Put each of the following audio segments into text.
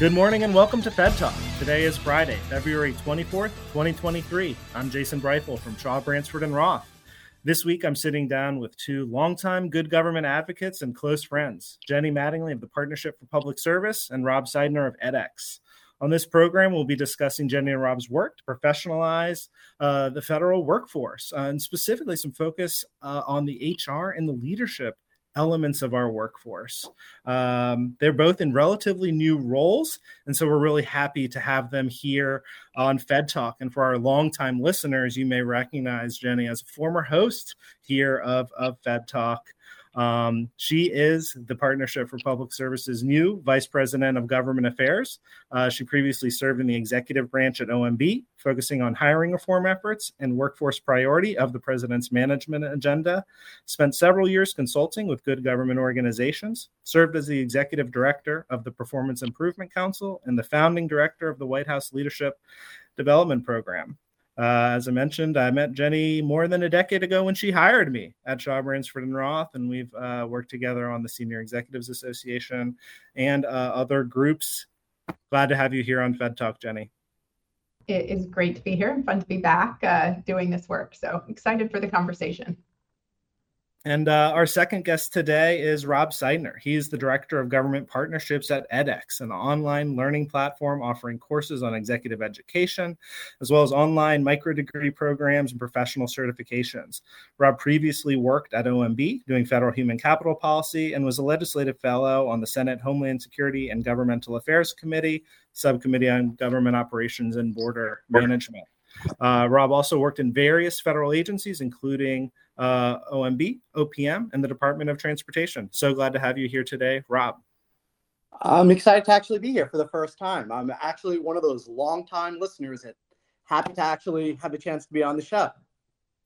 Good morning and welcome to Fed Talk. Today is Friday, February 24th, 2023. I'm Jason Briefel from Shaw, Bransford, and Roth. This week, I'm sitting down with two longtime good government advocates and close friends Jenny Mattingly of the Partnership for Public Service and Rob Seidner of edX. On this program, we'll be discussing Jenny and Rob's work to professionalize uh, the federal workforce uh, and specifically some focus uh, on the HR and the leadership elements of our workforce. Um, they're both in relatively new roles, and so we're really happy to have them here on Fed Talk. And for our longtime listeners, you may recognize Jenny as a former host here of, of Fed Talk. Um, she is the Partnership for Public Services new Vice President of Government Affairs. Uh, she previously served in the executive branch at OMB, focusing on hiring reform efforts and workforce priority of the President's management agenda. Spent several years consulting with good government organizations, served as the Executive Director of the Performance Improvement Council and the founding director of the White House Leadership Development Program. Uh, as I mentioned, I met Jenny more than a decade ago when she hired me at Shaw Bransford and Roth, and we've uh, worked together on the Senior Executives Association and uh, other groups. Glad to have you here on Fed Talk, Jenny. It is great to be here and fun to be back uh, doing this work. So excited for the conversation. And uh, our second guest today is Rob Seidner. He's the Director of Government Partnerships at edX, an online learning platform offering courses on executive education, as well as online micro degree programs and professional certifications. Rob previously worked at OMB doing federal human capital policy and was a legislative fellow on the Senate Homeland Security and Governmental Affairs Committee, Subcommittee on Government Operations and Border Management. Uh, Rob also worked in various federal agencies, including uh, OMB, OPM, and the Department of Transportation. So glad to have you here today, Rob. I'm excited to actually be here for the first time. I'm actually one of those long-time listeners that happy to actually have a chance to be on the show.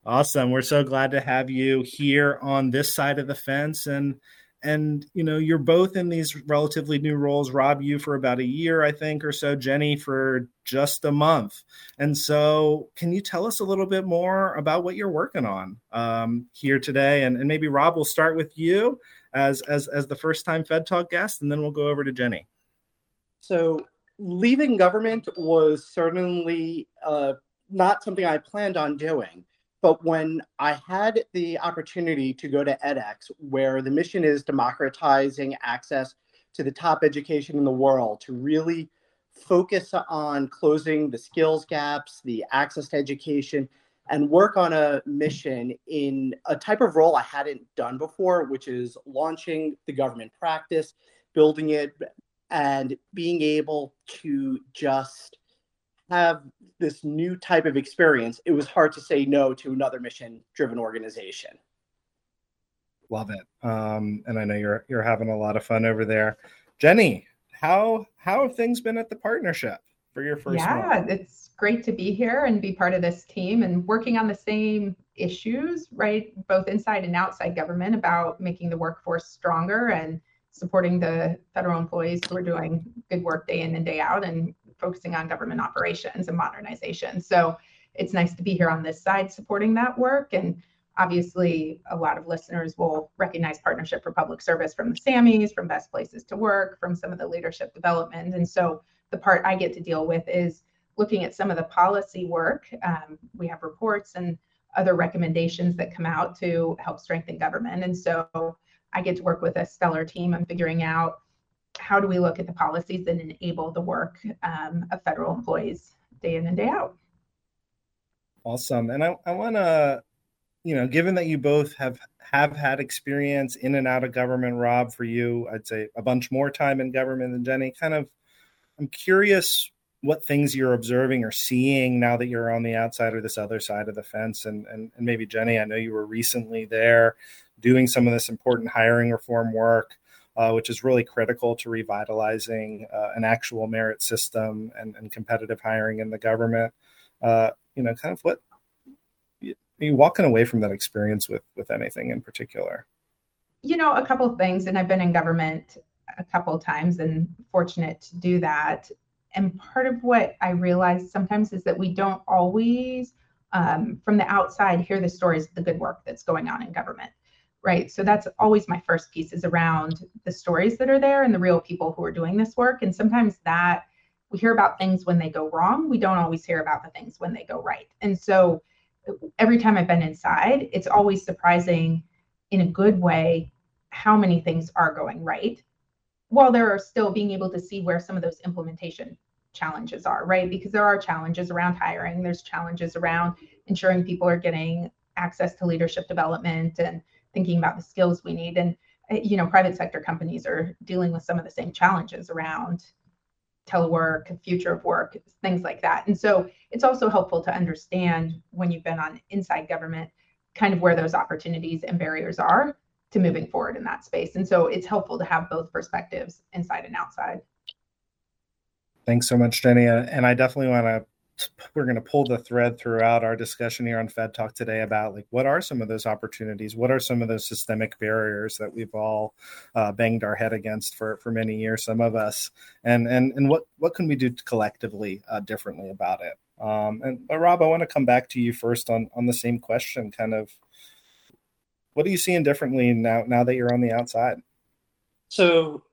Awesome. We're so glad to have you here on this side of the fence. And and you know you're both in these relatively new roles rob you for about a year i think or so jenny for just a month. And so can you tell us a little bit more about what you're working on um, here today? And, and maybe rob will start with you as as as the first time fed talk guest and then we'll go over to jenny. So leaving government was certainly uh, not something i planned on doing but when I had the opportunity to go to edX, where the mission is democratizing access to the top education in the world, to really focus on closing the skills gaps, the access to education, and work on a mission in a type of role I hadn't done before, which is launching the government practice, building it, and being able to just have this new type of experience, it was hard to say no to another mission driven organization. Love it. Um, and I know you're you're having a lot of fun over there. Jenny, how how have things been at the partnership for your first Yeah, month? it's great to be here and be part of this team and working on the same issues, right? Both inside and outside government about making the workforce stronger and supporting the federal employees who are doing good work day in and day out and focusing on government operations and modernization. So it's nice to be here on this side supporting that work. And obviously, a lot of listeners will recognize Partnership for Public Service from the Sammies, from Best Places to Work, from some of the leadership development. And so the part I get to deal with is looking at some of the policy work. Um, we have reports and other recommendations that come out to help strengthen government. And so I get to work with a stellar team on figuring out how do we look at the policies that enable the work um, of federal employees day in and day out. Awesome. And I, I want to you know, given that you both have have had experience in and out of government, Rob, for you, I'd say a bunch more time in government than Jenny. Kind of, I'm curious what things you're observing or seeing now that you're on the outside or this other side of the fence. And, and, and maybe Jenny, I know you were recently there doing some of this important hiring reform work, uh, which is really critical to revitalizing uh, an actual merit system and, and competitive hiring in the government. Uh, you know, kind of what are you walking away from that experience with with anything in particular? You know, a couple of things, and I've been in government a couple times and fortunate to do that and part of what I realize sometimes is that we don't always, um, from the outside, hear the stories of the good work that's going on in government, right? So that's always my first piece is around the stories that are there and the real people who are doing this work. And sometimes that we hear about things when they go wrong. We don't always hear about the things when they go right. And so every time I've been inside, it's always surprising in a good way how many things are going right while there are still being able to see where some of those implementation challenges are, right? Because there are challenges around hiring, there's challenges around ensuring people are getting access to leadership development and thinking about the skills we need. And, eh, you know, private sector companies are dealing with some of the same challenges around telework, future of work, things like that. And so it's also helpful to understand when you've been on inside government, kind of where those opportunities and barriers are to moving forward in that space. And so it's helpful to have both perspectives inside and outside. Thanks so much, Jenny. And I definitely want to we're going to pull the thread throughout our discussion here on Fed Talk today about like what are some of those opportunities, what are some of those systemic barriers that we've all uh, banged our head against for for many years, some of us, and and and what what can we do collectively uh, differently about it? Um, and but Rob, I want to come back to you first on on the same question, kind of what are you seeing differently now now that you're on the outside? So,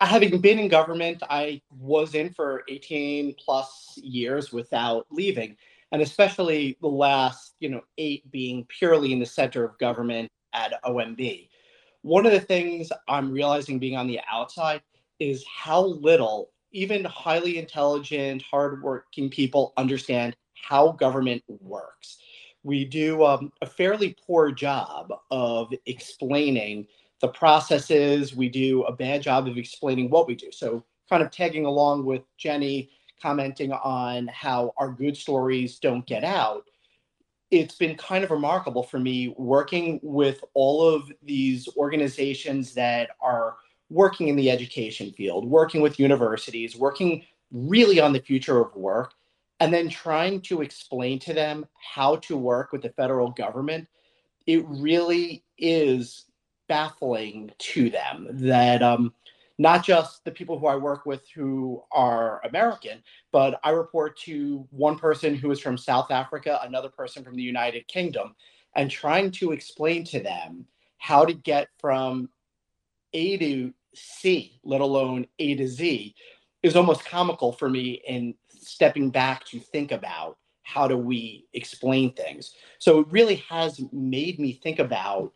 having been in government, I was in for 18 plus years without leaving, and especially the last, you know, eight being purely in the center of government at OMB. One of the things I'm realizing being on the outside is how little even highly intelligent, hardworking people understand how government works we do um, a fairly poor job of explaining the processes. We do a bad job of explaining what we do. So, kind of tagging along with Jenny commenting on how our good stories don't get out. It's been kind of remarkable for me working with all of these organizations that are working in the education field, working with universities, working really on the future of work and then trying to explain to them how to work with the federal government, it really is baffling to them that um, not just the people who I work with who are American, but I report to one person who is from South Africa, another person from the United Kingdom, and trying to explain to them how to get from A to C, let alone A to Z, is almost comical for me in stepping back to think about how do we explain things. So it really has made me think about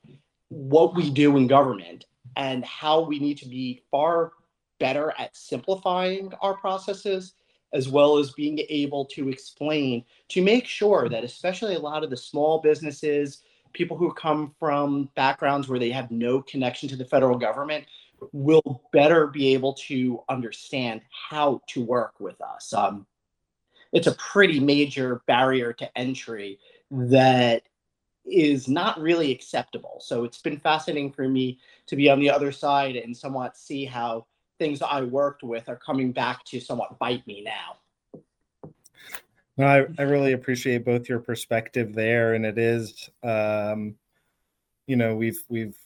what we do in government and how we need to be far better at simplifying our processes as well as being able to explain to make sure that especially a lot of the small businesses people who come from backgrounds where they have no connection to the federal government will better be able to understand how to work with us. Um, it's a pretty major barrier to entry that is not really acceptable. So it's been fascinating for me to be on the other side and somewhat see how things I worked with are coming back to somewhat bite me now. No, I, I really appreciate both your perspective there, and it is, um, you know, we've we've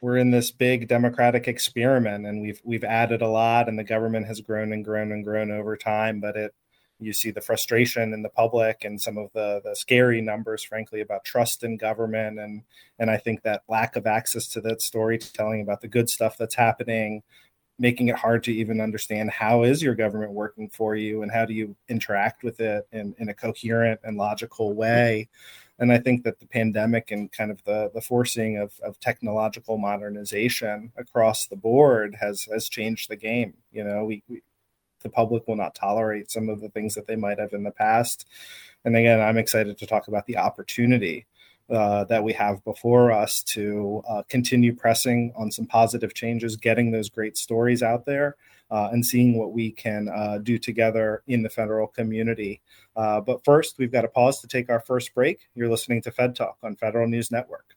we're in this big democratic experiment, and we've we've added a lot, and the government has grown and grown and grown over time, but it you see the frustration in the public and some of the the scary numbers frankly about trust in government. And and i think that lack of access to that storytelling about the good stuff that's happening making it hard to even understand how is your government working for you and how do you interact with it in, in a coherent and logical way? And i think that the pandemic and kind of the, the forcing of, of technological modernization across the board has has changed the game. You know we, we the public will not tolerate some of the things that they might have in the past. And again, I'm excited to talk about the opportunity uh, that we have before us to uh, continue pressing on some positive changes, getting those great stories out there, uh, and seeing what we can uh, do together in the federal community. Uh, but first, we've got to pause to take our first break. You're listening to Fed Talk on Federal News Network.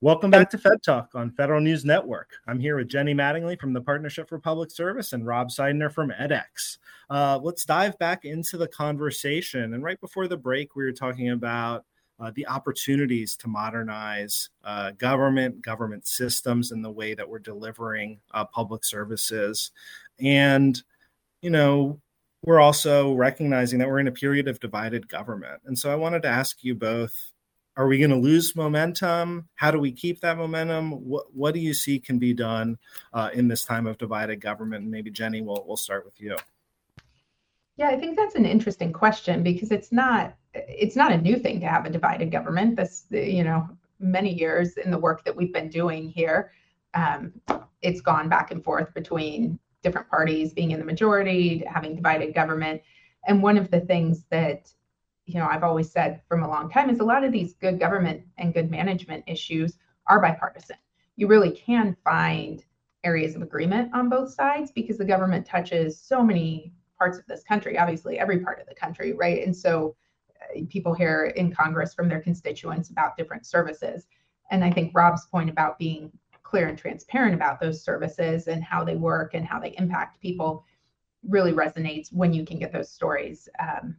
Welcome back to Fed Talk on Federal News Network. I'm here with Jenny Mattingly from the Partnership for Public Service and Rob Seidner from edX. Uh, let's dive back into the conversation. And right before the break, we were talking about uh, the opportunities to modernize uh, government, government systems, and the way that we're delivering uh, public services. And, you know, we're also recognizing that we're in a period of divided government. And so I wanted to ask you both are we going to lose momentum? How do we keep that momentum? What, what do you see can be done uh, in this time of divided government? And maybe Jenny, we'll, we'll start with you. Yeah, I think that's an interesting question because it's not it's not a new thing to have a divided government. This you know many years in the work that we've been doing here, um, it's gone back and forth between different parties being in the majority, having divided government. And one of the things that you know I've always said from a long time is a lot of these good government and good management issues are bipartisan. You really can find areas of agreement on both sides because the government touches so many parts of this country, obviously every part of the country, right? And so uh, people hear in Congress from their constituents about different services. And I think Rob's point about being clear and transparent about those services and how they work and how they impact people really resonates when you can get those stories um,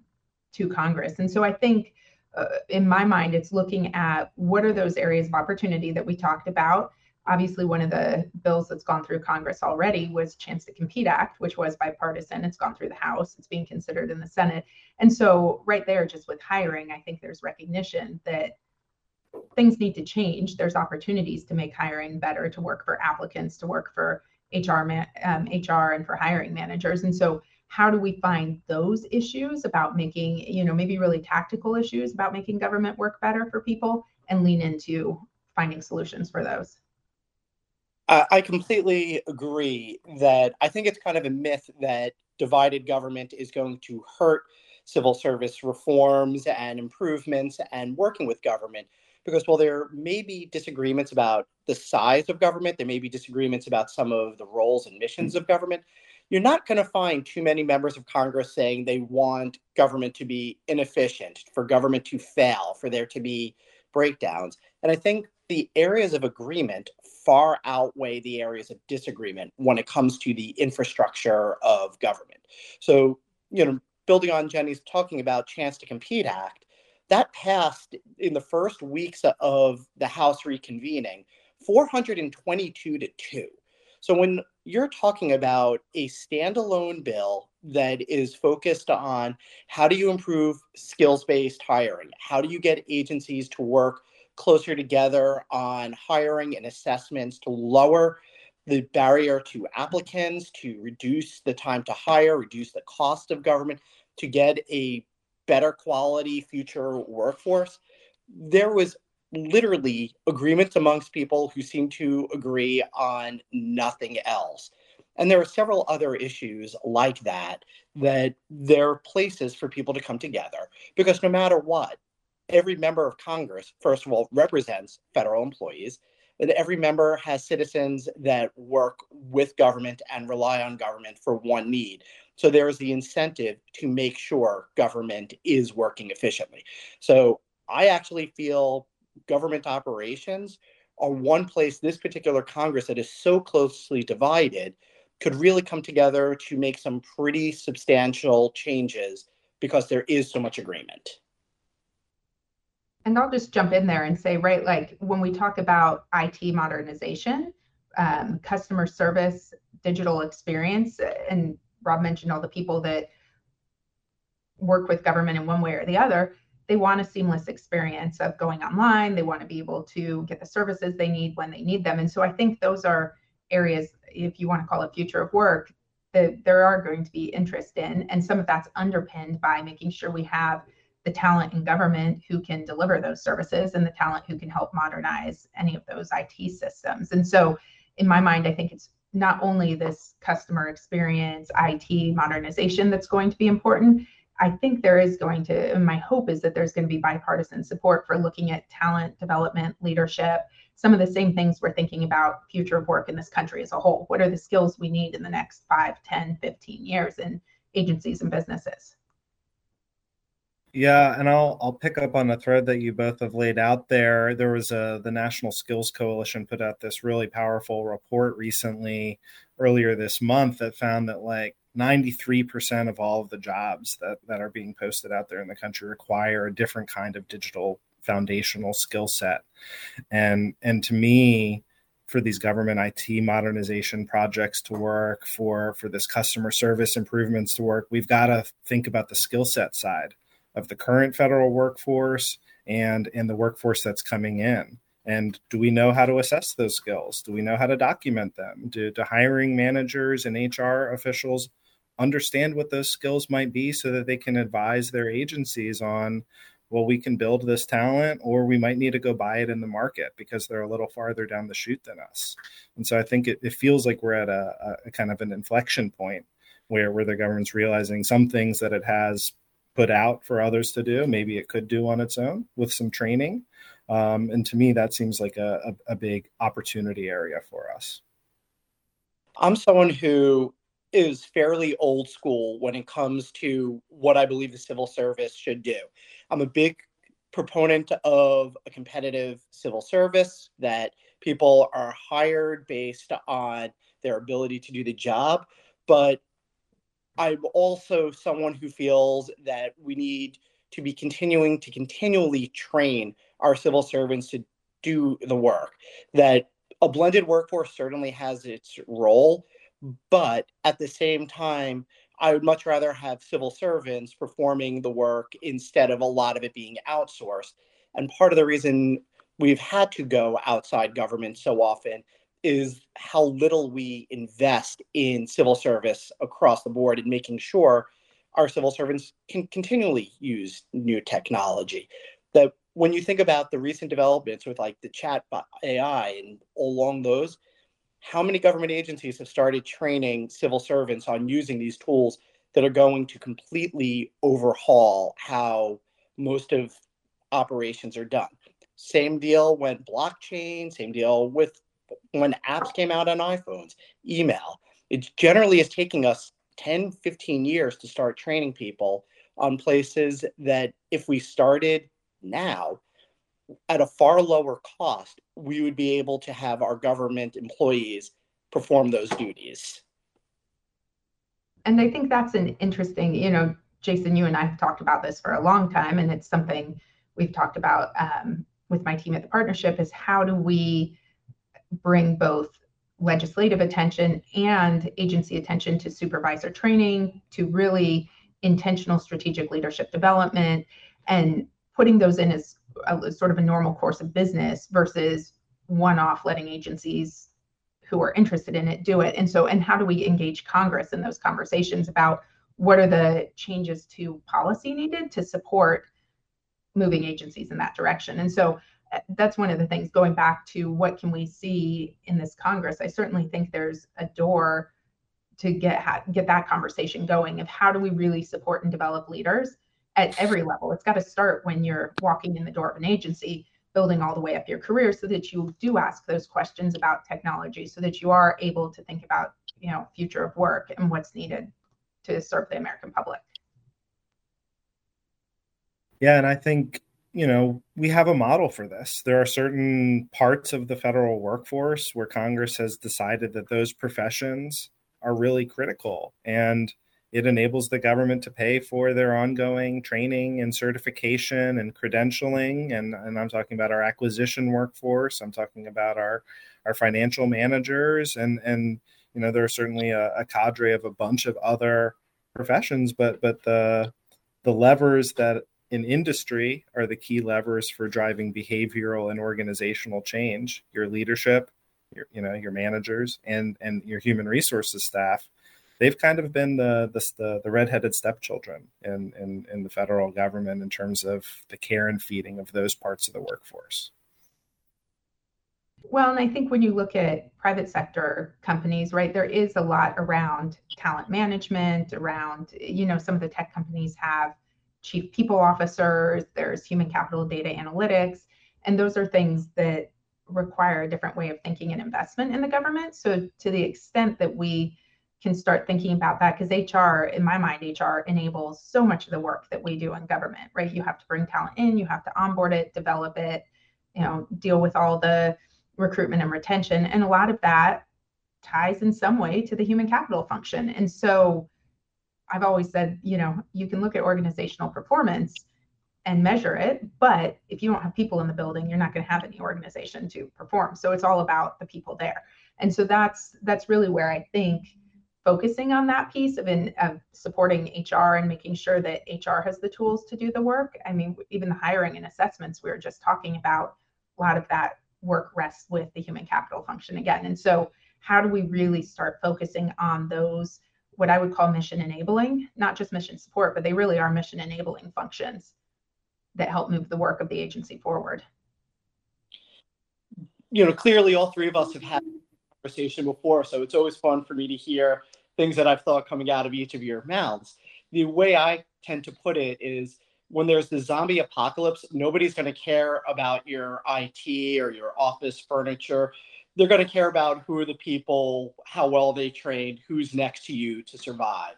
to Congress. And so I think, uh, in my mind, it's looking at what are those areas of opportunity that we talked about. Obviously, one of the bills that's gone through Congress already was Chance to Compete Act, which was bipartisan. It's gone through the House, it's being considered in the Senate. And so, right there, just with hiring, I think there's recognition that things need to change. There's opportunities to make hiring better, to work for applicants, to work for HR, um, HR, and for hiring managers. And so, how do we find those issues about making, you know, maybe really tactical issues about making government work better for people and lean into finding solutions for those? Uh, I completely agree that I think it's kind of a myth that divided government is going to hurt civil service reforms and improvements and working with government. Because while there may be disagreements about the size of government, there may be disagreements about some of the roles and missions of government, you're not going to find too many members of Congress saying they want government to be inefficient, for government to fail, for there to be breakdowns. And I think the areas of agreement far outweigh the areas of disagreement when it comes to the infrastructure of government. So, you know, building on Jenny's talking about Chance to Compete Act, that passed in the first weeks of the House reconvening 422 to 2. So when you're talking about a standalone bill that is focused on how do you improve skills based hiring? How do you get agencies to work closer together on hiring and assessments to lower the barrier to applicants, to reduce the time to hire, reduce the cost of government, to get a better quality future workforce? There was literally agreements amongst people who seem to agree on nothing else. And there are several other issues like that, that there are places for people to come together because no matter what, every member of Congress, first of all, represents federal employees, and every member has citizens that work with government and rely on government for one need. So there is the incentive to make sure government is working efficiently. So I actually feel government operations are one place this particular Congress that is so closely divided could really come together to make some pretty substantial changes because there is so much agreement. And I'll just jump in there and say, right, like when we talk about IT modernization, um, customer service, digital experience, and Rob mentioned all the people that work with government in one way or the other they want a seamless experience of going online. They want to be able to get the services they need when they need them. And so I think those are areas, if you want to call it future of work, that there are going to be interest in. And some of that's underpinned by making sure we have the talent in government who can deliver those services and the talent who can help modernize any of those IT systems. And so, in my mind, I think it's not only this customer experience, IT modernization that's going to be important. I think there is going to, my hope is that there's going to be bipartisan support for looking at talent development, leadership, some of the same things we're thinking about future of work in this country as a whole. What are the skills we need in the next 5, 10, 15 years in agencies and businesses? Yeah, and I'll I'll pick up on the thread that you both have laid out there. There was a the National Skills Coalition put out this really powerful report recently earlier this month that found that like 93% of all of the jobs that that are being posted out there in the country require a different kind of digital foundational skill set. And and to me for these government IT modernization projects to work, for for this customer service improvements to work, we've got to think about the skill set side of the current federal workforce and and the workforce that's coming in. And do we know how to assess those skills? Do we know how to document them? Do, do hiring managers and hr officials understand what those skills might be so that they can advise their agencies on well we can build this talent or we might need to go buy it in the market because they're a little farther down the chute than us and so i think it, it feels like we're at a, a kind of an inflection point where where the government's realizing some things that it has put out for others to do. Maybe it could do on its own with some training. Um, and to me, that seems like a, a, a big opportunity area for us. I'm someone who is fairly old school when it comes to what I believe the civil service should do. I'm a big proponent of a competitive civil service that people are hired based on their ability to do the job. But I'm also someone who feels that we need to be continuing to continually train our civil servants to do the work. That a blended workforce certainly has its role, but at the same time, I would much rather have civil servants performing the work instead of a lot of it being outsourced. And part of the reason we've had to go outside government so often is how little we invest in civil service across the board and making sure our civil servants can continually use new technology. That when you think about the recent developments with like the chat AI and along those, how many government agencies have started training civil servants on using these tools that are going to completely overhaul how most of operations are done? Same deal when blockchain, same deal with when apps came out on iPhones, email. It generally is taking us 10, 15 years to start training people on places that if we started now at a far lower cost, we would be able to have our government employees perform those duties. And I think that's an interesting, you know, Jason, you and I have talked about this for a long time, and it's something we've talked about um, with my team at the partnership is how do we bring both legislative attention and agency attention to supervisor training, to really intentional strategic leadership development, and putting those in as a, sort of a normal course of business versus one off letting agencies who are interested in it do it. And so, and how do we engage Congress in those conversations about what are the changes to policy needed to support moving agencies in that direction? And so, uh, that's one of the things going back to what can we see in this congress i certainly think there's a door to get get that conversation going of how do we really support and develop leaders at every level it's got to start when you're walking in the door of an agency building all the way up your career so that you do ask those questions about technology so that you are able to think about you know future of work and what's needed to serve the american public yeah and i think you know, we have a model for this. There are certain parts of the federal workforce where Congress has decided that those professions are really critical and it enables the government to pay for their ongoing training and certification and credentialing. And, and I'm talking about our acquisition workforce. I'm talking about our, our financial managers. And, and, you know, there's certainly a, a cadre of a bunch of other professions, but, but the, the levers that in industry are the key levers for driving behavioral and organizational change. Your leadership, your you know your managers, and and your human resources staff, they've kind of been the the the, the redheaded stepchildren in, in in the federal government in terms of the care and feeding of those parts of the workforce. Well, and I think when you look at private sector companies, right, there is a lot around talent management, around, you know, some of the tech companies have chief people officers, there's human capital data analytics, and those are things that require a different way of thinking and investment in the government. So to the extent that we can start thinking about that, because HR, in my mind, HR enables so much of the work that we do in government, right? You have to bring talent in, you have to onboard it, develop it, you know, deal with all the recruitment and retention. And a lot of that ties in some way to the human capital function. And so I've always said, you know, you can look at organizational performance and measure it, but if you don't have people in the building, you're not going to have any organization to perform. So it's all about the people there. And so that's that's really where I think focusing on that piece of in of supporting HR and making sure that HR has the tools to do the work. I mean, even the hiring and assessments we were just talking about, a lot of that work rests with the human capital function again. And so, how do we really start focusing on those, what I would call mission enabling, not just mission support, but they really are mission enabling functions that help move the work of the agency forward? You know, clearly all three of us have had conversation before, so it's always fun for me to hear things that I've thought coming out of each of your mouths. The way I tend to put it is when there's the zombie apocalypse, nobody's going to care about your IT or your office furniture. They're going to care about who are the people, how well they trained, who's next to you to survive.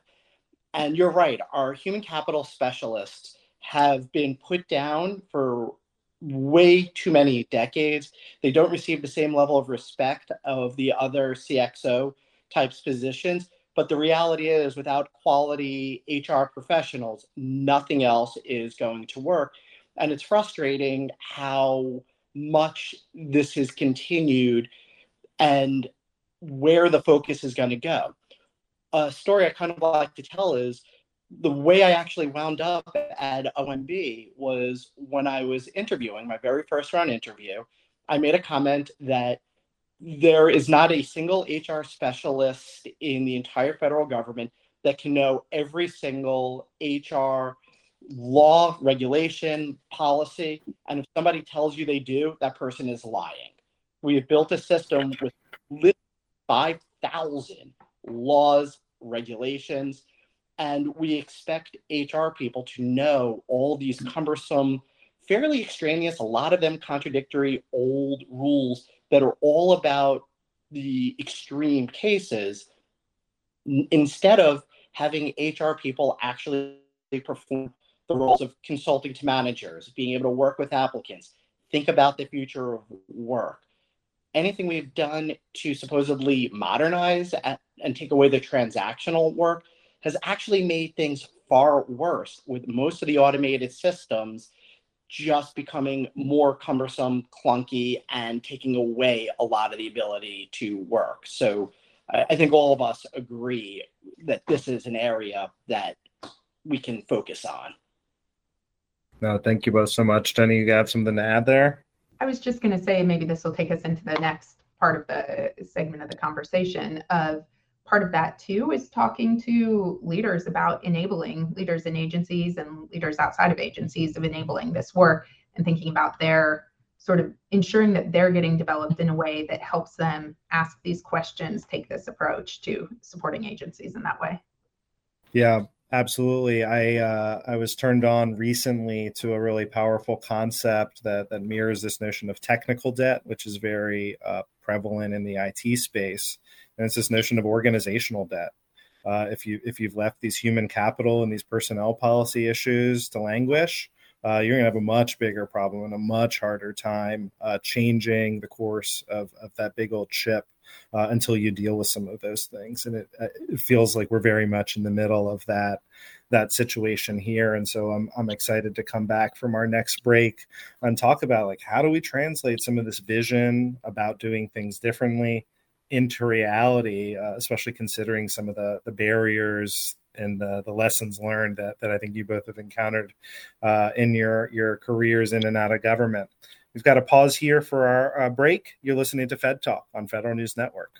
And you're right, our human capital specialists have been put down for way too many decades. They don't receive the same level of respect of the other CXO types positions. But the reality is, without quality HR professionals, nothing else is going to work. And it's frustrating how much this has continued and where the focus is going to go. A story I kind of like to tell is the way I actually wound up at OMB was when I was interviewing my very first round interview. I made a comment that there is not a single HR specialist in the entire federal government that can know every single HR law, regulation, policy. And if somebody tells you they do, that person is lying. We have built a system with 5,000 laws, regulations, and we expect HR people to know all these cumbersome, fairly extraneous, a lot of them contradictory old rules that are all about the extreme cases instead of having HR people actually perform the roles of consulting to managers, being able to work with applicants, think about the future of work. Anything we've done to supposedly modernize and take away the transactional work has actually made things far worse with most of the automated systems just becoming more cumbersome, clunky, and taking away a lot of the ability to work. So I think all of us agree that this is an area that we can focus on. No, thank you both so much. Jenny, you have something to add there? I was just going to say maybe this will take us into the next part of the segment of the conversation of part of that too is talking to leaders about enabling leaders in agencies and leaders outside of agencies of enabling this work and thinking about their sort of ensuring that they're getting developed in a way that helps them ask these questions, take this approach to supporting agencies in that way. Yeah, absolutely. I uh, I was turned on recently to a really powerful concept that that mirrors this notion of technical debt, which is very uh, prevalent in the IT space and it's this notion of organizational debt. Uh, if you if you've left these human capital and these personnel policy issues to languish, uh, you're going to have a much bigger problem and a much harder time uh, changing the course of, of that big old ship uh, until you deal with some of those things. And it, uh, it feels like we're very much in the middle of that that situation here. And so I'm I'm excited to come back from our next break and talk about like how do we translate some of this vision about doing things differently into reality, uh, especially considering some of the the barriers and the, the lessons learned that, that I think you both have encountered uh, in your your careers in and out of government. We've got to pause here for our uh, break. You're listening to Fed Talk on Federal News Network.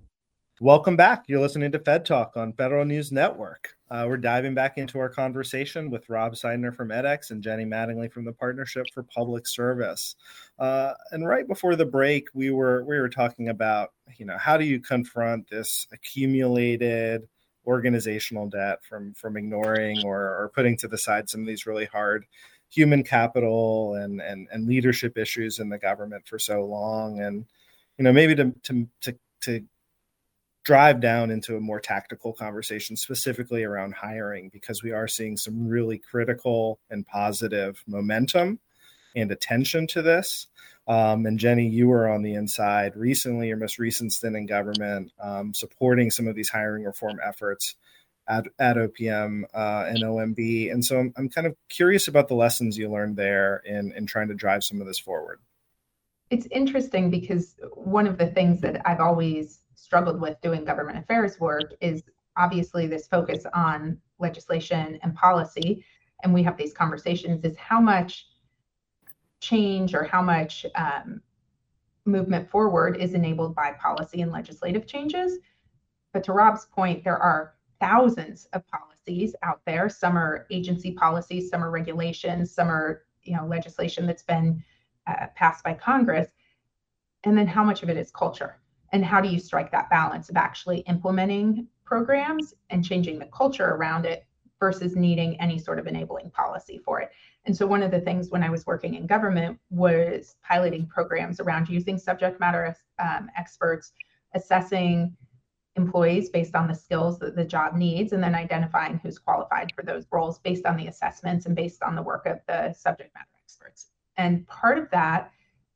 Welcome back. You're listening to Fed Talk on Federal News Network. Uh, we're diving back into our conversation with Rob Seidner from edX and Jenny Mattingly from the Partnership for Public Service. Uh, and right before the break, we were we were talking about you know how do you confront this accumulated organizational debt from from ignoring or, or putting to the side some of these really hard human capital and and, and leadership issues in the government for so long and you know maybe to to to, to drive down into a more tactical conversation specifically around hiring because we are seeing some really critical and positive momentum and attention to this. Um, and jenny you were on the inside recently your most recent stint in government um, supporting some of these hiring reform efforts at, at opm uh, and omb and so I'm, I'm kind of curious about the lessons you learned there in, in trying to drive some of this forward. It's interesting because one of the things that i've always struggled with doing government affairs work is obviously this focus on legislation and policy. And we have these conversations is how much change or how much um, movement forward is enabled by policy and legislative changes. But to rob's point there are thousands of policies out there. Some are agency policies some are regulations some are you know legislation that's been uh, passed by congress. And then how much of it is culture and how do you strike that balance of actually implementing programs and changing the culture around it versus needing any sort of enabling policy for it? And so one of the things when i was working in government was piloting programs around using subject matter um, experts assessing employees based on the skills that the job needs and then identifying who's qualified for those roles based on the assessments and based on the work of the subject matter experts. And part of that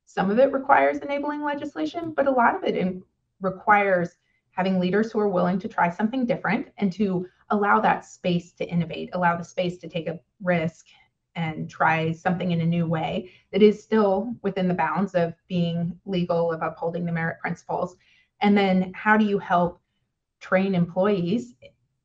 some of it requires enabling legislation, but a lot of it in, requires having leaders who are willing to try something different and to allow that space to innovate, allow the space to take a risk and try something in a new way that is still within the bounds of being legal, of upholding the merit principles. And then how do you help train employees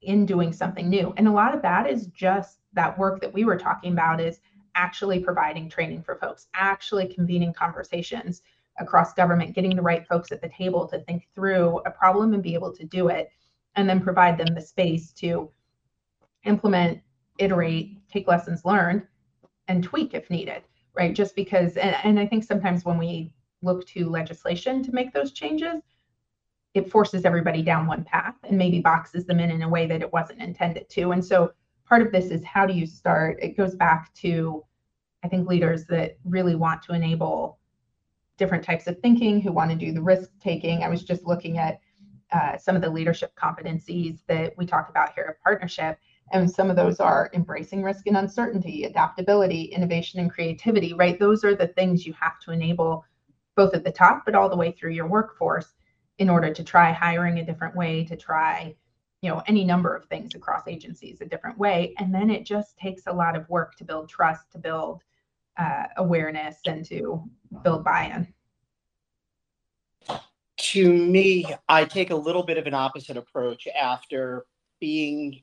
in doing something new? And a lot of that is just that work that we were talking about is actually providing training for folks, actually convening conversations across government, getting the right folks at the table to think through a problem and be able to do it, and then provide them the space to implement, iterate, take lessons learned, and tweak if needed, right? Just because, and, and I think sometimes when we look to legislation to make those changes, it forces everybody down one path and maybe boxes them in in a way that it wasn't intended to. And so part of this is how do you start? It goes back to, I think, leaders that really want to enable different types of thinking, who want to do the risk taking. I was just looking at uh, some of the leadership competencies that we talk about here at Partnership. And some of those are embracing risk and uncertainty, adaptability, innovation, and creativity, right? Those are the things you have to enable both at the top, but all the way through your workforce in order to try hiring a different way, to try you know any number of things across agencies a different way and then it just takes a lot of work to build trust to build uh, awareness and to build buy-in? To me i take a little bit of an opposite approach after being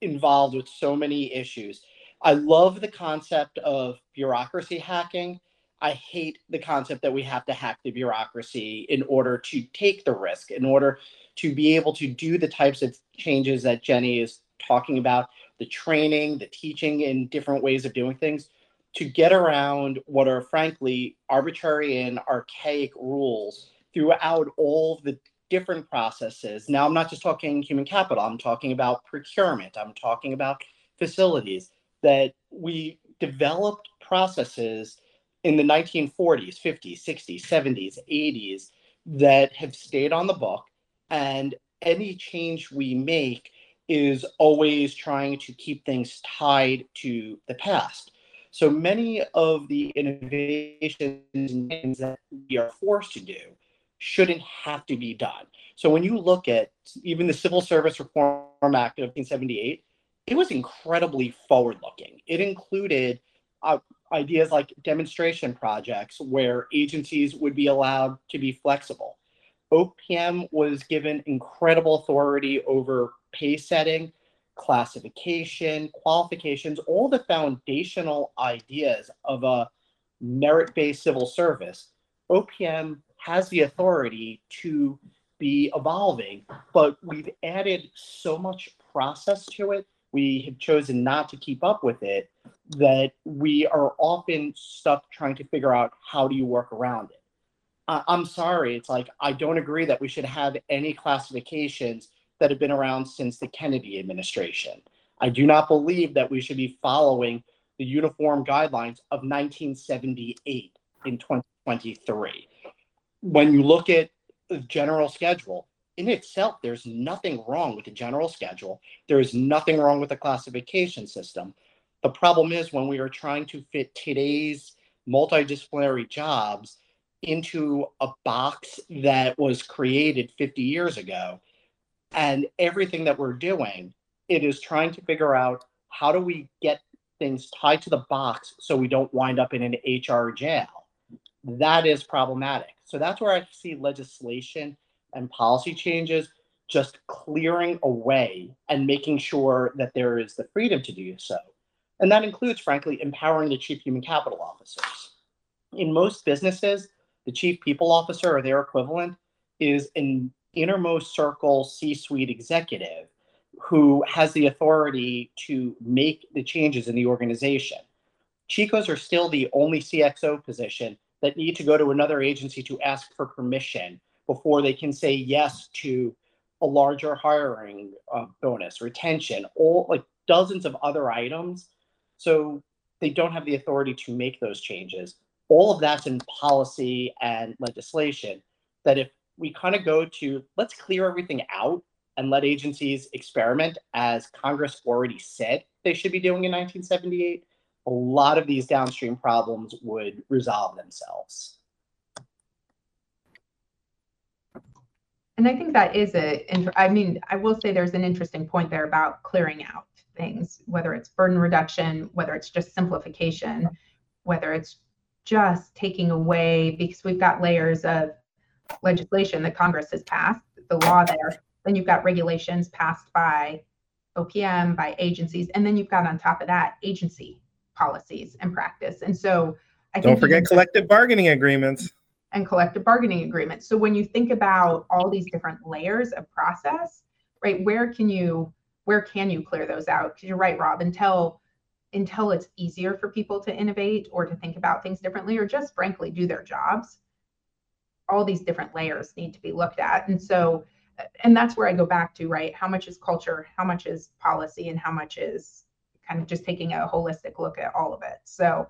involved with so many issues. I love the concept of bureaucracy hacking. I hate the concept that we have to hack the bureaucracy in order to take the risk, in order to be able to do the types of changes that Jenny is talking about, the training, the teaching in different ways of doing things to get around what are frankly arbitrary and archaic rules throughout all the different processes. Now, I'm not just talking human capital, I'm talking about procurement, I'm talking about facilities that we developed processes in the 1940s, 50s, 60s, 70s, 80s that have stayed on the book. And any change we make is always trying to keep things tied to the past. So many of the innovations and things that we are forced to do shouldn't have to be done. So when you look at even the Civil Service Reform Act of 1978, it was incredibly forward looking. It included uh, ideas like demonstration projects where agencies would be allowed to be flexible. OPM was given incredible authority over pay setting, classification, qualifications, all the foundational ideas of a merit based civil service. OPM has the authority to be evolving, but we've added so much process to it. We have chosen not to keep up with it that we are often stuck trying to figure out how do you work around it. I'm sorry, it's like I don't agree that we should have any classifications that have been around since the Kennedy administration. I do not believe that we should be following the uniform guidelines of 1978 in 2023. When you look at the general schedule, in itself, there's nothing wrong with the general schedule. There is nothing wrong with the classification system. The problem is when we are trying to fit today's multidisciplinary jobs into a box that was created 50 years ago, and everything that we're doing, it is trying to figure out how do we get things tied to the box so we don't wind up in an HR jail. That is problematic. So that's where I see legislation and policy changes just clearing away and making sure that there is the freedom to do so. And that includes, frankly, empowering the chief human capital officers. In most businesses, the chief people officer or their equivalent is an innermost circle C suite executive who has the authority to make the changes in the organization. CHCOs are still the only CXO position that need to go to another agency to ask for permission before they can say yes to a larger hiring uh, bonus, retention, all like dozens of other items. So they don't have the authority to make those changes. All of that's in policy and legislation that if we kind of go to let's clear everything out and let agencies experiment as Congress already said they should be doing in 1978, a lot of these downstream problems would resolve themselves. And I think that is a, I mean, I will say there's an interesting point there about clearing out things, whether it's burden reduction, whether it's just simplification, whether it's just taking away, because we've got layers of legislation that Congress has passed, the law there. Then you've got regulations passed by OPM, by agencies, and then you've got on top of that agency policies and practice. And so I don't forget collective bargaining agreements and collective bargaining agreements. So when you think about all these different layers of process, right, where can you where can you clear those out? Because you're right, Rob, until until it's easier for people to innovate or to think about things differently or just frankly do their jobs all these different layers need to be looked at. And so, uh, and that's where I go back to, right? How much is culture? How much is policy? And how much is kind of just taking a holistic look at all of it? So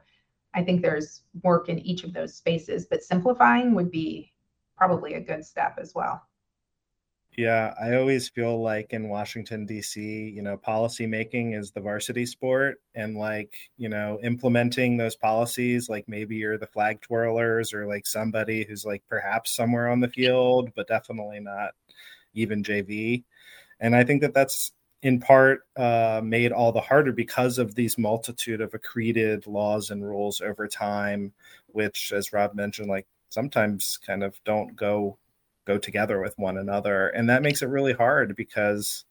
I think there's work in each of those spaces, but simplifying would be probably a good step as well. Yeah, I always feel like in Washington D.C., you know, policy making is the varsity sport, and like you know, implementing those policies, like maybe you're the flag twirlers or like somebody who's like perhaps somewhere on the field, but definitely not even JV. And I think that that's in part uh, made all the harder because of these multitude of accreted laws and rules over time, which, as Rob mentioned, like sometimes kind of don't go go together with one another. And that makes it really hard because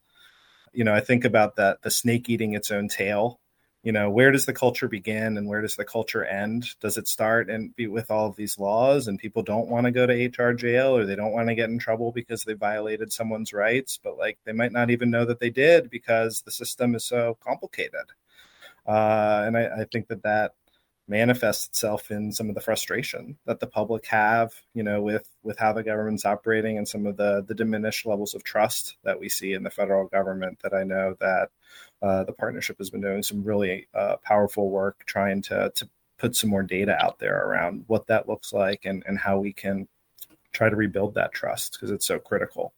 you know i think about that the snake eating its own tail. You know where does the culture begin and where does the culture end? Does it start and be with all of these laws and people don't want to go to hr jail or they don't want to get in trouble because they violated someone's rights but like they might not even know that they did because the system is so complicated. Uh, and I, I think that that manifests itself in some of the frustration that the public have you know with with how the government's operating and some of the the diminished levels of trust that we see in the federal government that i know that uh, the partnership has been doing some really uh, powerful work trying to to put some more data out there around what that looks like and and how we can try to rebuild that trust because it's so critical.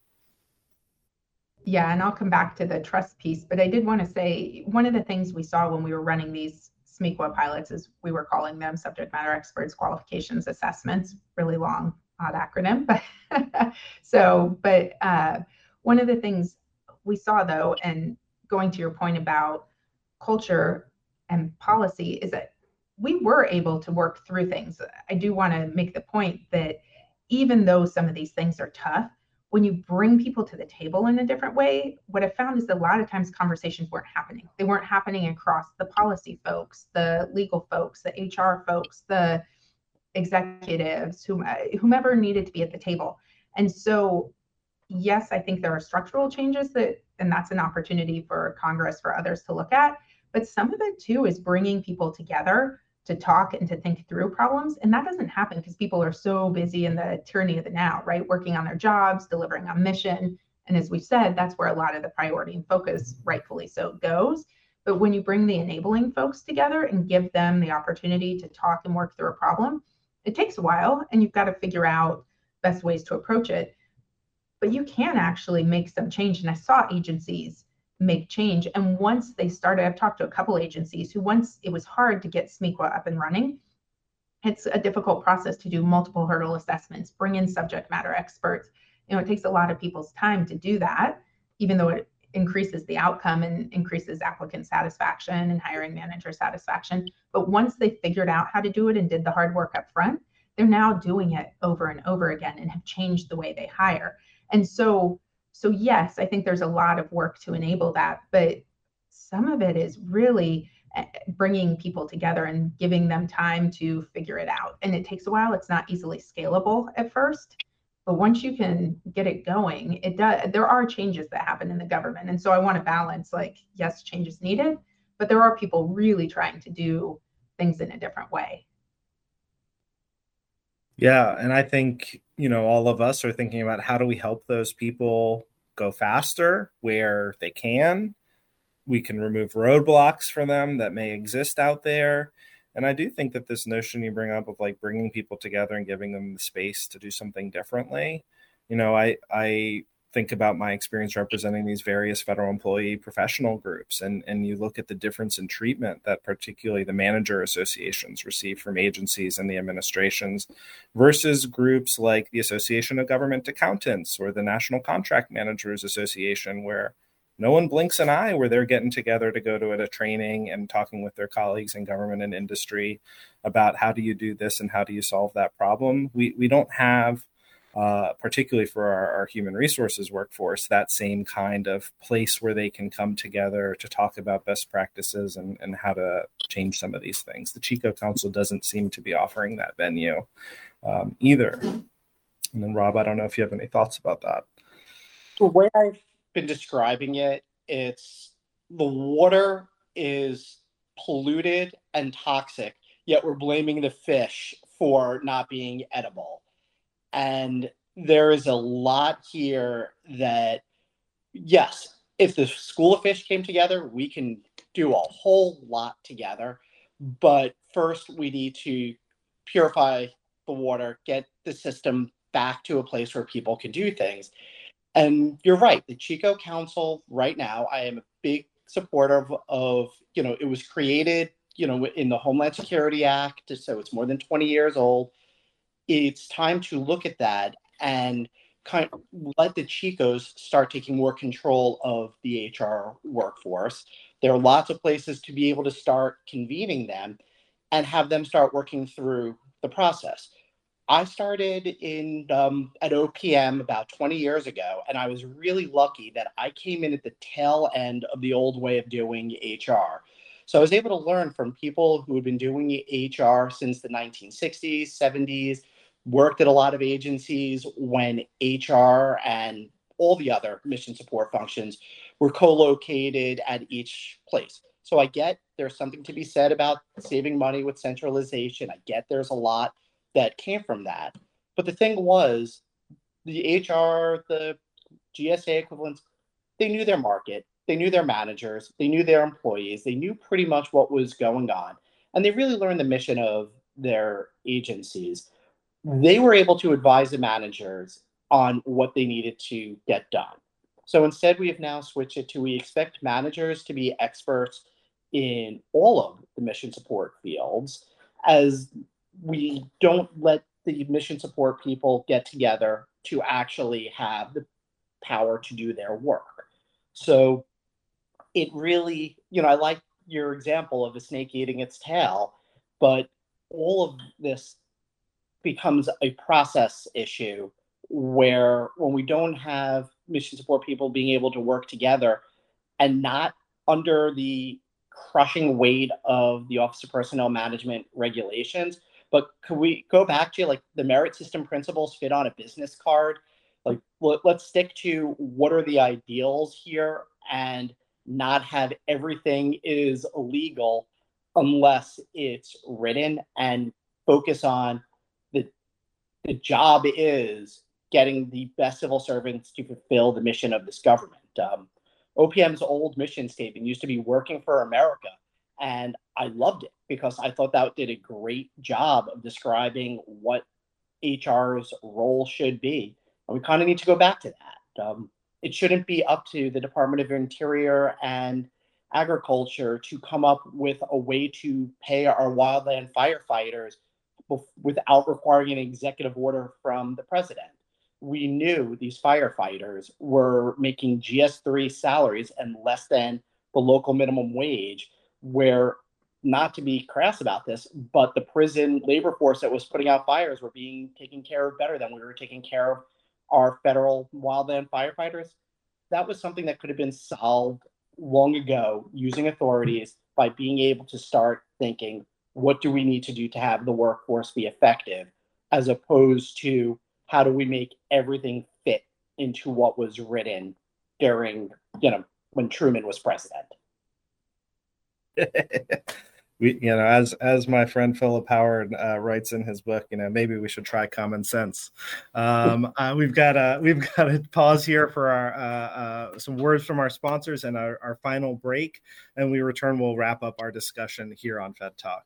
Yeah, and I'll come back to the trust piece, but I did want to say one of the things we saw when we were running these SMEQA pilots, as we were calling them, subject matter experts qualifications assessments, really long, odd acronym. But so, but uh, one of the things we saw though, and going to your point about culture and policy, is that we were able to work through things. I do want to make the point that even though some of these things are tough, when you bring people to the table in a different way, what I found is a lot of times conversations weren't happening. They weren't happening across the policy folks, the legal folks, the HR folks, the executives, uh, whomever needed to be at the table. And so, yes, I think there are structural changes that, and that's an opportunity for Congress, for others to look at. But some of it too is bringing people together to talk and to think through problems. And that doesn't happen because people are so busy in the tyranny of the now, right? Working on their jobs, delivering on mission. And as we said, that's where a lot of the priority and focus, rightfully so, goes. But when you bring the enabling folks together and give them the opportunity to talk and work through a problem, it takes a while and you've got to figure out best ways to approach it. But you can actually make some change. And I saw agencies make change. And once they started, I've talked to a couple agencies who once it was hard to get SMEQA up and running, it's a difficult process to do multiple hurdle assessments, bring in subject matter experts. You know, it takes a lot of people's time to do that, even though it increases the outcome and increases applicant satisfaction and hiring manager satisfaction. But once they figured out how to do it and did the hard work up front, they're now doing it over and over again and have changed the way they hire. And so so yes i think there's a lot of work to enable that but some of it is really eh, bringing people together and giving them time to figure it out. And it takes a while. It's not easily scalable at first but once you can get it going it does there are changes that happen in the government. And so i want to balance like yes change is needed but there are people really trying to do things in a different way yeah and i think you know all of us are thinking about how do we help those people go faster where they can. We can remove roadblocks for them that may exist out there. And I do think that this notion you bring up of like bringing people together and giving them the space to do something differently, you know, I I think about my experience representing these various federal employee professional groups and and you look at the difference in treatment that particularly the manager associations receive from agencies and the administrations versus groups like the Association of Government Accountants or the National Contract Managers Association where no one blinks an eye where they're getting together to go to a training and talking with their colleagues in government and industry about how do you do this and how do you solve that problem. We we don't have uh, particularly for our, our, human resources workforce, that same kind of place where they can come together to talk about best practices and, and how to change some of these things. The CHCO Council doesn't seem to be offering that venue um, either. And then, Rob, I don't know if you have any thoughts about that. The way I've been describing it, it's the water is polluted and toxic, yet we're blaming the fish for not being edible and there is a lot here that, yes, if the school of fish came together, we can do a whole lot together. But first, we need to purify the water, get the system back to a place where people can do things. And you're right, the CHCO Council right now, I am a big supporter of, of, you know, it was created, you know, in the Homeland Security Act, so it's more than 20 years old it's time to look at that and kind of let the CHCOs start taking more control of the HR workforce. There are lots of places to be able to start convening them and have them start working through the process. I started in um, at OPM about 20 years ago, and I was really lucky that I came in at the tail end of the old way of doing HR. So I was able to learn from people who had been doing HR since the 1960s, 70s, worked at a lot of agencies when HR and all the other mission support functions were co-located at each place. So I get there's something to be said about saving money with centralization. I get there's a lot that came from that. But the thing was, the HR, the GSA equivalents, they knew their market, they knew their managers, they knew their employees, they knew pretty much what was going on. And they really learned the mission of their agencies. They were able to advise the managers on what they needed to get done. So instead, we have now switched it to we expect managers to be experts in all of the mission support fields as we don't let the mission support people get together to actually have the power to do their work. So it really, you know, I like your example of a snake eating its tail, but all of this becomes a process issue where when we don't have mission support people being able to work together and not under the crushing weight of the Office of Personnel Management regulations. But could we go back to like the merit system principles fit on a business card? Like, let's stick to what are the ideals here and not have everything is illegal unless it's written and focus on the job is getting the best civil servants to fulfill the mission of this government. Um, OPM's old mission statement used to be working for America. And I loved it because I thought that did a great job of describing what HR's role should be. And we kind of need to go back to that. Um, it shouldn't be up to the Department of Interior and Agriculture to come up with a way to pay our wildland firefighters without requiring an executive order from the president we knew these firefighters were making GS3 salaries and less than the local minimum wage, where not to be crass about this, but the prison labor force that was putting out fires were being taken care of better than we were taking care of our federal wildland firefighters. That was something that could have been solved long ago using authorities by being able to start thinking, what do we need to do to have the workforce be effective, as opposed to how do we make everything fit into what was written during, you know, when Truman was president? we, you know, as as my friend Philip Howard uh, writes in his book, you know, maybe we should try common sense. Um, uh, we've got a we've got to pause here for our uh, uh, some words from our sponsors and our, our final break, and we return. We'll wrap up our discussion here on Fed Talk.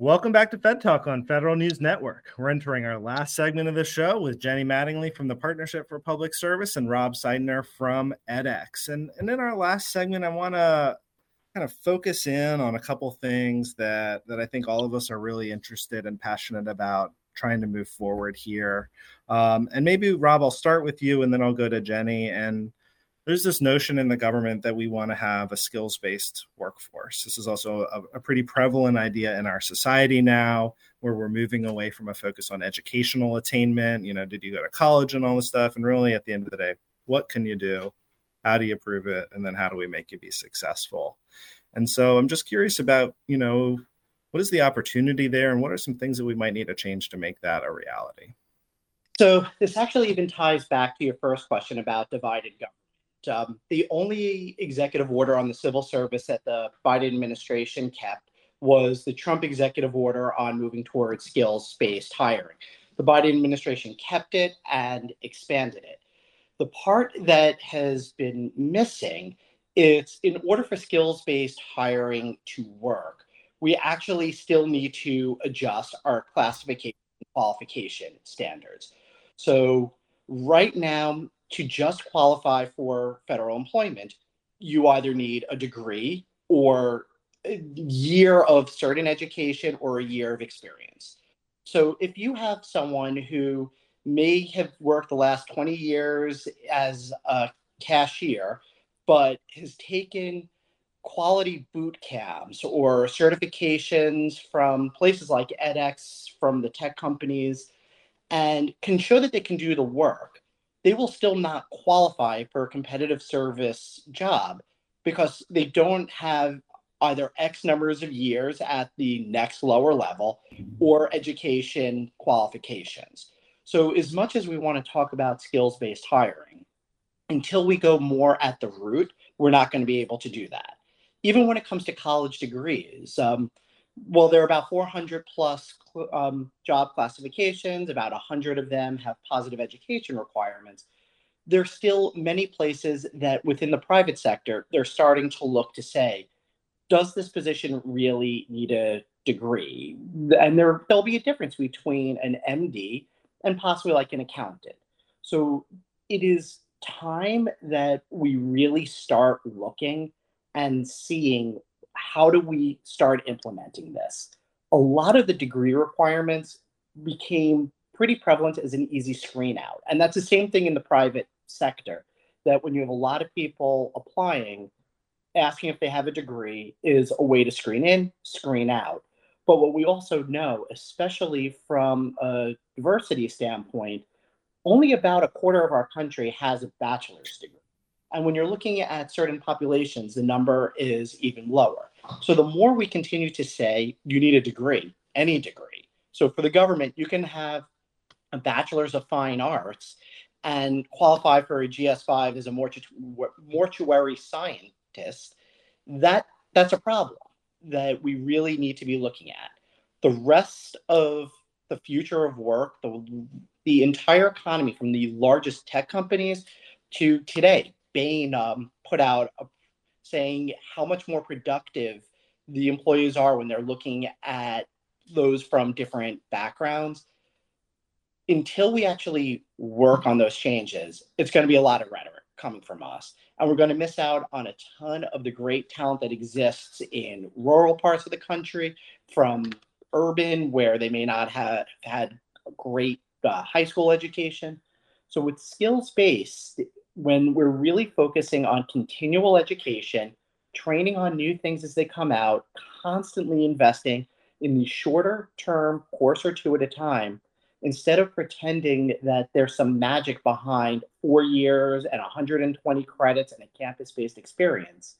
Welcome back to Fed Talk on Federal News Network. We're entering our last segment of the show with Jenny Mattingly from the Partnership for Public Service and Rob Seidner from edX. And, and in our last segment, I want to kind of focus in on a couple things that, that I think all of us are really interested and passionate about trying to move forward here. Um, and maybe, Rob, I'll start with you and then I'll go to Jenny. And there's this notion in the government that we want to have a skills based workforce. This is also a, a, pretty prevalent idea in our society now, where we're moving away from a focus on educational attainment. You know, did you go to college and all this stuff? And really, at the end of the day, what can you do? How do you prove it? And then how do we make you be successful? And so I'm just curious about, you know, what is the opportunity there and what are some things that we might need to change to make that a reality? So this actually even ties back to your first question about divided government um, the only executive order on the civil service that the Biden administration kept was the Trump executive order on moving towards skills based hiring. The Biden administration kept it and expanded it. The part that has been missing is in order for skills based hiring to work, we actually still need to adjust our classification qualification standards. So, right now, to just qualify for federal employment, you either need a degree or a year of certain education or a year of experience. So if you have someone who may have worked the last 20 years as a cashier, but has taken quality boot camps or certifications from places like edX, from the tech companies, and can show that they can do the work, they will still not qualify for a competitive service job because they don't have either X numbers of years at the next lower level or education qualifications. So, as much as we want to talk about skills based hiring, until we go more at the root, we're not going to be able to do that. Even when it comes to college degrees, um, well, there are about 400 plus um, job classifications, about 100 of them have positive education requirements. There's still many places that within the private sector, they're starting to look to say, does this position really need a degree? And there, there'll be a difference between an MD and possibly like an accountant. So it is time that we really start looking and seeing how do we start implementing this. A lot of the degree requirements became pretty prevalent as an easy screen out. And that's the same thing in the private sector, that when you have a lot of people applying, asking if they have a degree is a way to screen in, screen out. But what we also know, especially from a diversity standpoint, only about a quarter of our country has a bachelor's degree. And when you're looking at certain populations, the number is even lower. So the more we continue to say you need a degree, any degree. So for the government, you can have a bachelor's of fine arts and qualify for a GS5 as a mortuary scientist. That that's a problem that we really need to be looking at. The rest of the future of work, the, the entire economy from the largest tech companies to today, Bain um, put out a, saying how much more productive the employees are when they're looking at those from different backgrounds. Until we actually work on those changes, it's going to be a lot of rhetoric coming from us. And we're going to miss out on a ton of the great talent that exists in rural parts of the country, from urban, where they may not have had a great uh, high school education. So, with skills based, when we're really focusing on continual education, training on new things as they come out, constantly investing in the shorter term course or two at a time, instead of pretending that there's some magic behind four years and 120 credits and a campus based experience,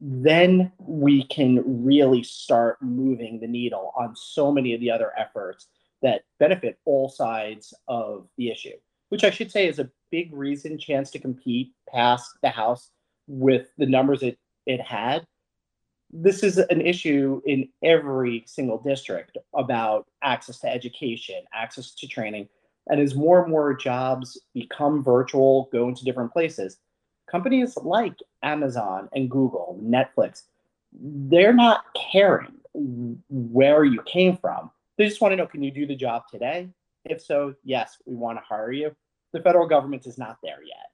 then we can really start moving the needle on so many of the other efforts that benefit all sides of the issue, which I should say is a big reason chance to compete passed the House with the numbers it, it had this is an issue in every single district about access to education, access to training. And as more and more jobs become virtual, go into different places, companies like Amazon and Google, Netflix, they're not caring where you came from. They just want to know can you do the job today? If so, yes, we want to hire you. The federal government is not there yet.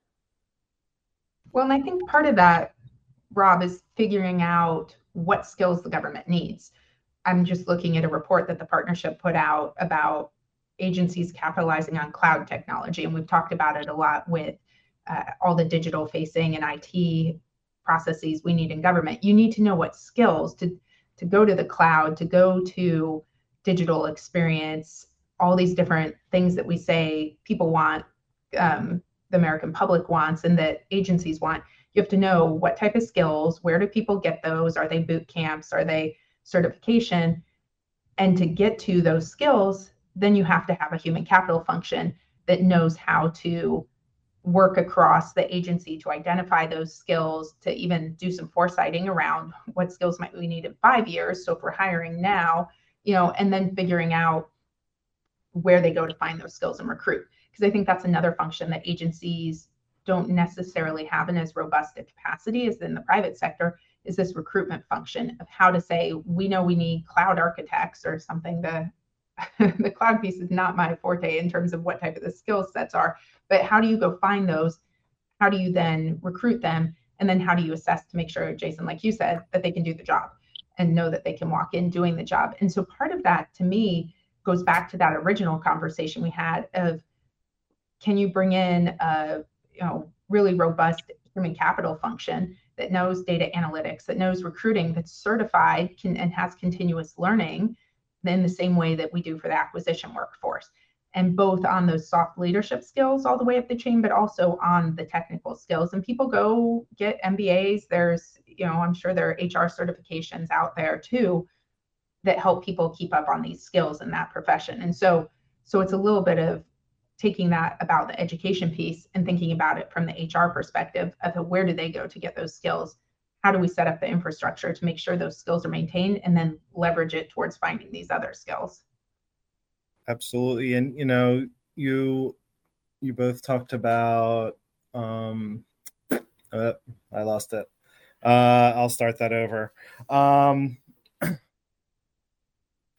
Well, and I think part of that, Rob, is figuring out what skills the government needs. I'm just looking at a report that the partnership put out about agencies capitalizing on cloud technology. And we've talked about it a lot with uh, all the digital facing and IT processes we need in government. You need to know what skills to, to go to the cloud, to go to digital experience, all these different things that we say people want, um, the American public wants, and that agencies want you have to know what type of skills, where do people get those? Are they boot camps? Are they certification? And to get to those skills, then you have to have a human capital function that knows how to work across the agency to identify those skills, to even do some foresighting around what skills might we need in five years. So if we're hiring now, you know, and then figuring out where they go to find those skills and recruit. Because I think that's another function that agencies don't necessarily have in as robust a capacity as in the private sector is this recruitment function of how to say we know we need cloud architects or something. The the cloud piece is not my forte in terms of what type of the skill sets are but how do you go find those? How do you then recruit them? And then how do you assess to make sure jason like you said that they can do the job and know that they can walk in doing the job. And so part of that to me goes back to that original conversation we had of can you bring in a you know really robust human capital function that knows data analytics, that knows recruiting, that's certified can, and has continuous learning in the same way that we do for the acquisition workforce. And both on those soft leadership skills all the way up the chain, but also on the technical skills. And people go get MBAs. There's, you know, I'm sure there are HR certifications out there too that help people keep up on these skills in that profession. And so, so it's a little bit of taking that about the education piece and thinking about it from the HR perspective of where do they go to get those skills? How do we set up the infrastructure to make sure those skills are maintained and then leverage it towards finding these other skills? Absolutely. And you know, you you both talked about um uh, I lost it. Uh I'll start that over. Um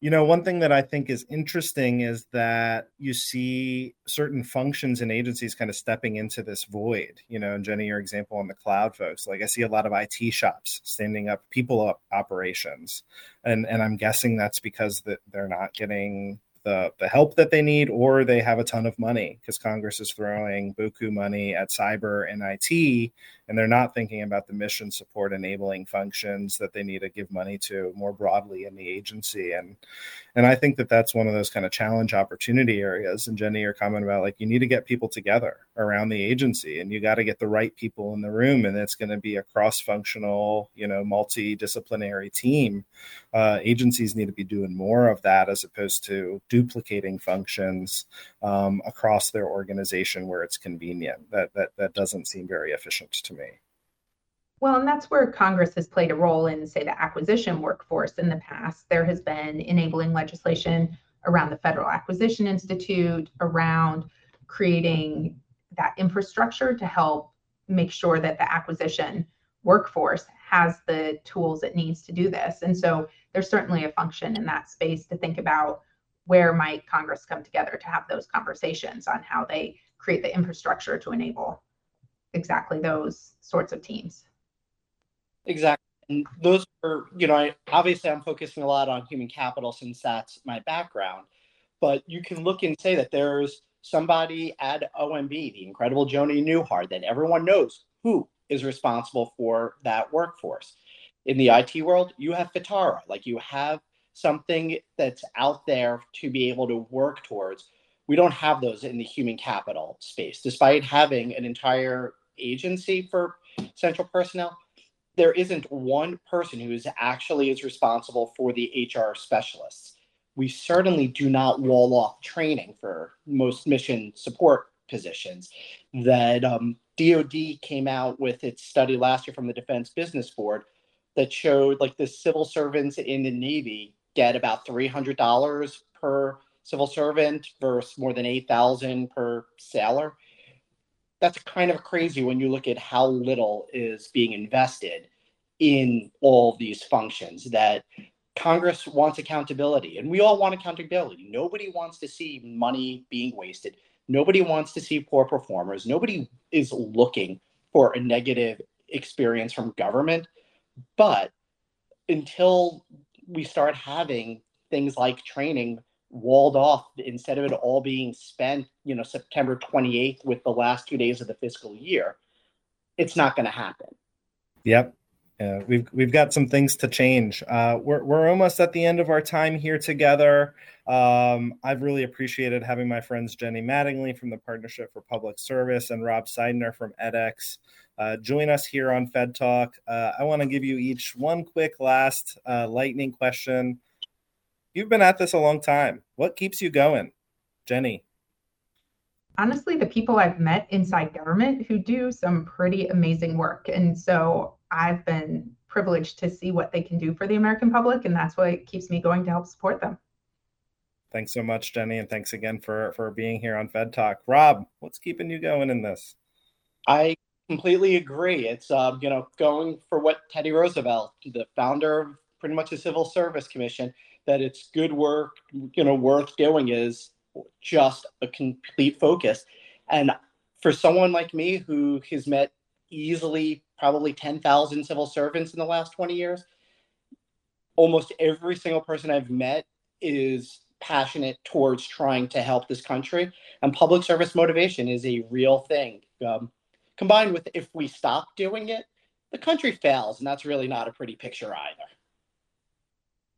you know, one thing that I think is interesting is that you see certain functions and agencies kind of stepping into this void. You know, and Jenny, your example on the cloud folks, like I see a lot of IT shops standing up people up operations, and and I'm guessing that's because that they're not getting the, the help that they need, or they have a ton of money because Congress is throwing buku money at cyber and IT, and they're not thinking about the mission support enabling functions that they need to give money to more broadly in the agency. And and I think that that's one of those kind of challenge opportunity areas. And Jenny, your comment about like you need to get people together around the agency, and you got to get the right people in the room, and it's going to be a cross functional, you know, multidisciplinary team. Uh, agencies need to be doing more of that as opposed to duplicating functions um, across their organization where it's convenient. That that that doesn't seem very efficient to me. Well, and that's where Congress has played a role in, say, the acquisition workforce in the past. There has been enabling legislation around the Federal Acquisition Institute, around creating that infrastructure to help make sure that the acquisition workforce has the tools it needs to do this. And so there's certainly a function in that space to think about where might Congress come together to have those conversations on how they create the infrastructure to enable exactly those sorts of teams. Exactly. And those are, you know, I, obviously I'm focusing a lot on human capital since that's my background, but you can look and say that there's somebody at OMB, the incredible Joni Newhart, that everyone knows who is responsible for that workforce. In the IT world, you have FITARA, like you have something that's out there to be able to work towards. We don't have those in the human capital space, despite having an entire agency for central personnel there isn't one person who is actually is responsible for the HR specialists. We certainly do not wall off training for most mission support positions. That um, DoD came out with its study last year from the Defense Business Board that showed like the civil servants in the Navy get about three hundred dollars per civil servant versus more than eight thousand per sailor that's kind of crazy when you look at how little is being invested in all these functions that Congress wants accountability and we all want accountability. Nobody wants to see money being wasted. Nobody wants to see poor performers. Nobody is looking for a negative experience from government. But until we start having things like training walled off instead of it all being spent, you know, September 28th with the last two days of the fiscal year, it's not going to happen. Yep. Yeah, we've we've got some things to change. Uh, we're we're almost at the end of our time here together. Um, I've really appreciated having my friends Jenny Mattingly from the Partnership for Public Service and Rob Seidner from edX uh, join us here on Fed Talk. Uh, I want to give you each one quick last uh, lightning question You've been at this a long time. What keeps you going, Jenny? Honestly, the people I've met inside government who do some pretty amazing work. And so I've been privileged to see what they can do for the American public. And that's what keeps me going to help support them. Thanks so much, Jenny. And thanks again for, for being here on Fed Talk. Rob, what's keeping you going in this? I completely agree. It's, uh, you know, going for what Teddy Roosevelt, the founder of pretty much the Civil Service Commission, that it's good work, you know, worth doing is just a complete focus. And for someone like me who has met easily probably 10,000 civil servants in the last 20 years, almost every single person I've met is passionate towards trying to help this country, and public service motivation is a real thing. Um, combined with if we stop doing it, the country fails, and that's really not a pretty picture either.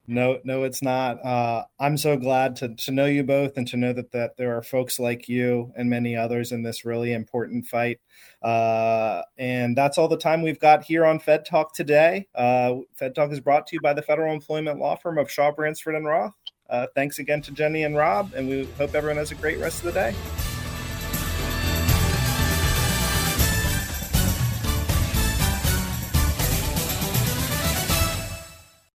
No, no, it's not. Uh, I'm so glad to, to know you both and to know that, that there are folks like you and many others in this really important fight. Uh, and that's all the time we've got here on Fed Talk today. Uh, Fed Talk is brought to you by the federal employment law firm of Shaw Bransford and Roth. Uh, thanks again to Jenny and Rob, and we hope everyone has a great rest of the day.